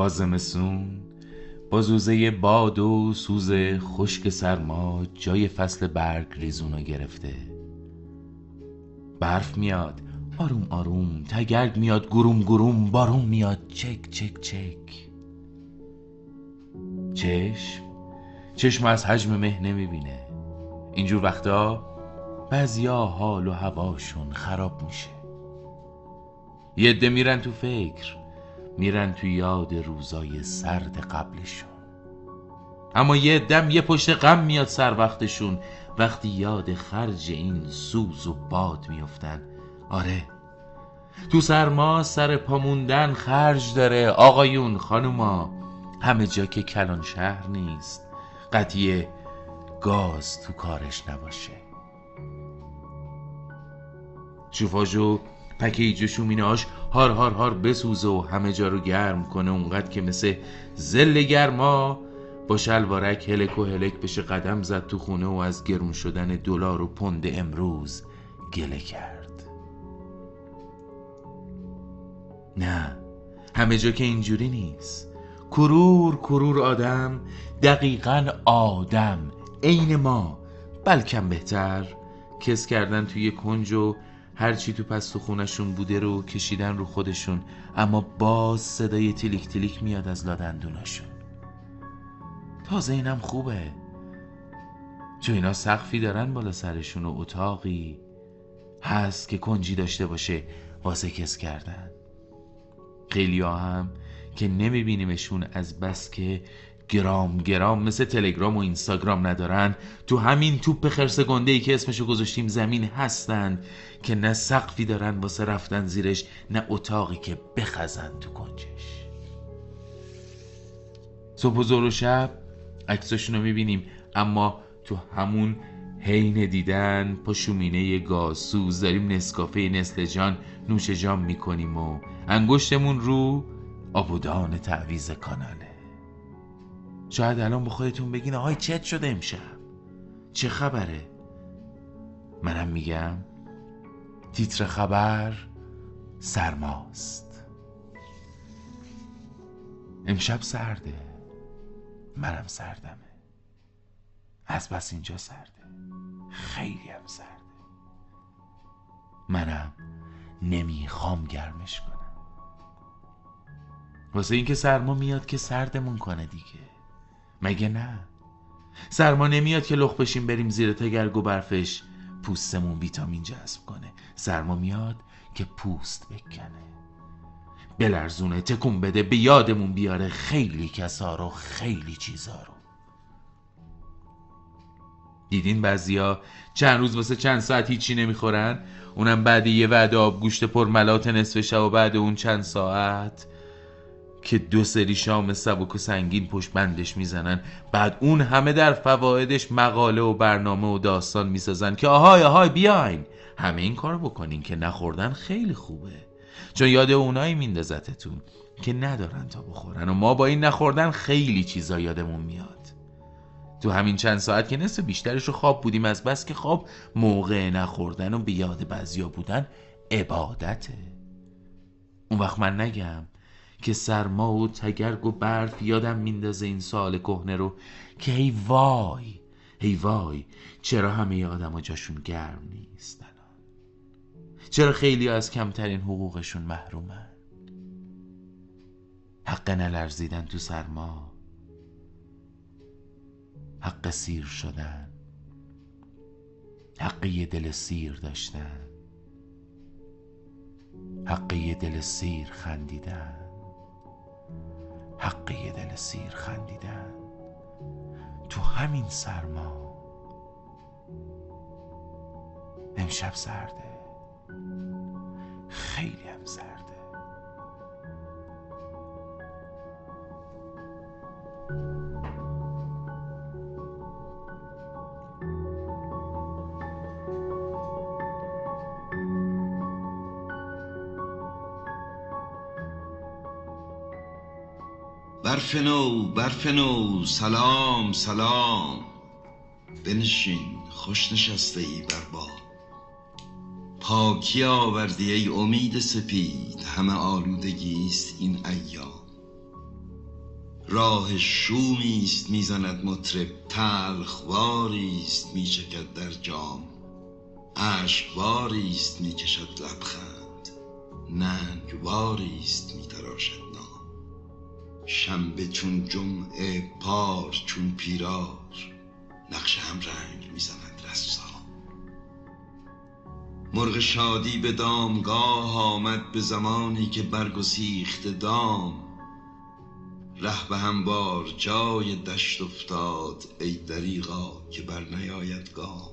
با زمسون با زوزه باد و سوز خشک سرما جای فصل برگ ریزونو گرفته. برف میاد آروم آروم تگرگ میاد گروم گروم بارون میاد چک چک چک. چشم چشم از حجم مه نمی‌بینه. اینجور وقتا بعضیا حال و هواشون خراب میشه. یه عده میرن تو فکر. میرن تو یاد روزای سرد قبلشون. اما یه دم یه پشت غم میاد سر وقتشون. وقتی یاد خرج این سوز و باد میفتن آره تو سرما سر پاموندن خرج داره. آقایون خانوما همه جا که کلان شهر نیست. قطیه گاز تو کارش نباشه. شوفاژو پکیج شومیناش هار هار هار بسوزه و همه جا رو گرم کنه اونقدر که مثل زل گرما با شلوارک هلک و هلک بشه قدم زد تو خونه و از گرون شدن دلار و پند امروز گله کرد. نه همه جا که اینجوری نیست. کرور کرور آدم دقیقا آدم. عین ما بلکم بهتر. کس کردن توی کنج و هرچی تو پس تو خونشون بوده رو کشیدن رو خودشون اما باز صدای تلیک تلیک میاد از لادندوناشون. تازه اینم خوبه. چون اینا سقفی دارن بالا سرشون و اتاقی هست که کنجی داشته باشه واسه کس کردن. خیلی هم که نمیبینیمشون از بس که گرام گرام مثل تلگرام و اینستاگرام ندارن. تو همین توپ خرس گنده ای که اسمشو گذاشتیم زمین هستن که نه سقفی دارن واسه رفتن زیرش نه اتاقی که بخزن تو کنجش. صبح و زور و شب عکساشون رو می‌بینیم. اما تو همون حین دیدن پا شومینه گازسوز داریم نسکافه نسل جان نوش جام می‌کنیم و انگشتمون رو آبودان تعویز کاناله. شاید الان با خودتون بگین آهای چت شده امشب. چه خبره؟ منم میگم تیتر خبر سرماست. امشب سرده. منم سردمه. از بس اینجا سرده. خیلی هم سرده. منم نمی‌خوام گرمش کنم. واسه اینکه سرما میاد که سردمون کنه دیگه. مگه نه؟ سرما نمیاد که لخ بشیم بریم زیر تگرگ و برفش پوستمون ویتامین جذب کنه. سرما میاد که پوست بکنه. بلرزونه تکون بده به یادمون بیاره. خیلی کسا رو خیلی چیزا رو. دیدین بعضیا چند روز واسه چند ساعت هیچی نمی‌خورن؟ اونم بعد یه وعده آب گوشت پر ملات نصف شب و بعد اون چند ساعت. که دو سری شام سبک و سنگین پشت بندش می‌زنن. بعد اون همه در فوایدش مقاله و برنامه و داستان می‌سازن که آهای آهای بیاین. همه این کارو بکنین که نخوردن خیلی خوبه. چون یاد اونایی میندازتتون که ندارن تا بخورن و ما با این نخوردن خیلی چیزا یادمون میاد. تو همین چند ساعت که نصف بیشترش رو خواب بودیم از بس که خواب موقع نخوردن و به یاد بعضیا بودن عبادته. اون وقت من نگم. که سرما و تگرگ و برف یادم میندازه این سال کهنه رو که هی وای هی وای چرا همه آدم جاشون گرم نیست الان چرا خیلی از کمترین حقوقشون محرومن؟ حق نلرزیدن تو سرما حق سیر شدن. حق یه دل سیر داشتن. حق یه دل سیر خندیدن. حق یه دل سیر خندیدن. تو همین سرما امشب سرده خیلی هم سرده برف نو برف نو سلام سلام. بنشین خوش نشسته ای بر باد. پاکی آوردی ای امید سپید؟ همه آلودگی است این ایام. راه شومی است می‌زند مطرب تلخواری است میچکد در جام. اشکباری است می‌کشد لبخند ننگواری است میتراشد. شنبه چون جمعه پار چون پیرار. نقش هم رنگ می‌زند رسام مرغ شادی به دامگاه آمد به زمانی که برگسیخت دام. ره به هموار جای دشت افتاد ای دریغا که بر نیاید گام.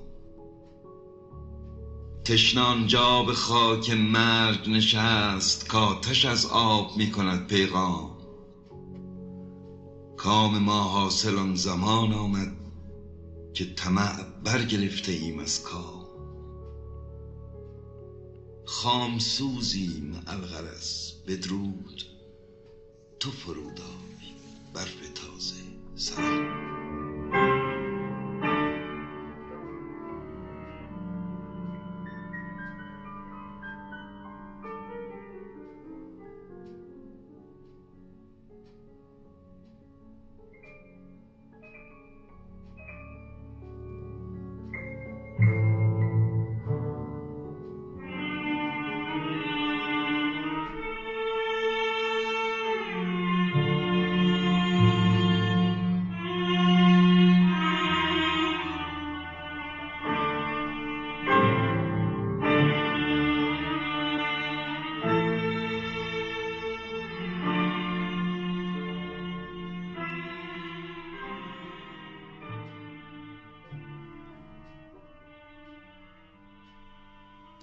تشنه آنجا به خاک مرگ نشست کآتش از آب می کند پیغام. کام ما حاصل آن زمان آمد که طمع برگرفته ایم از کام. خام سوزیم الغرض بدرود تو فرود آی برف تازه سلام.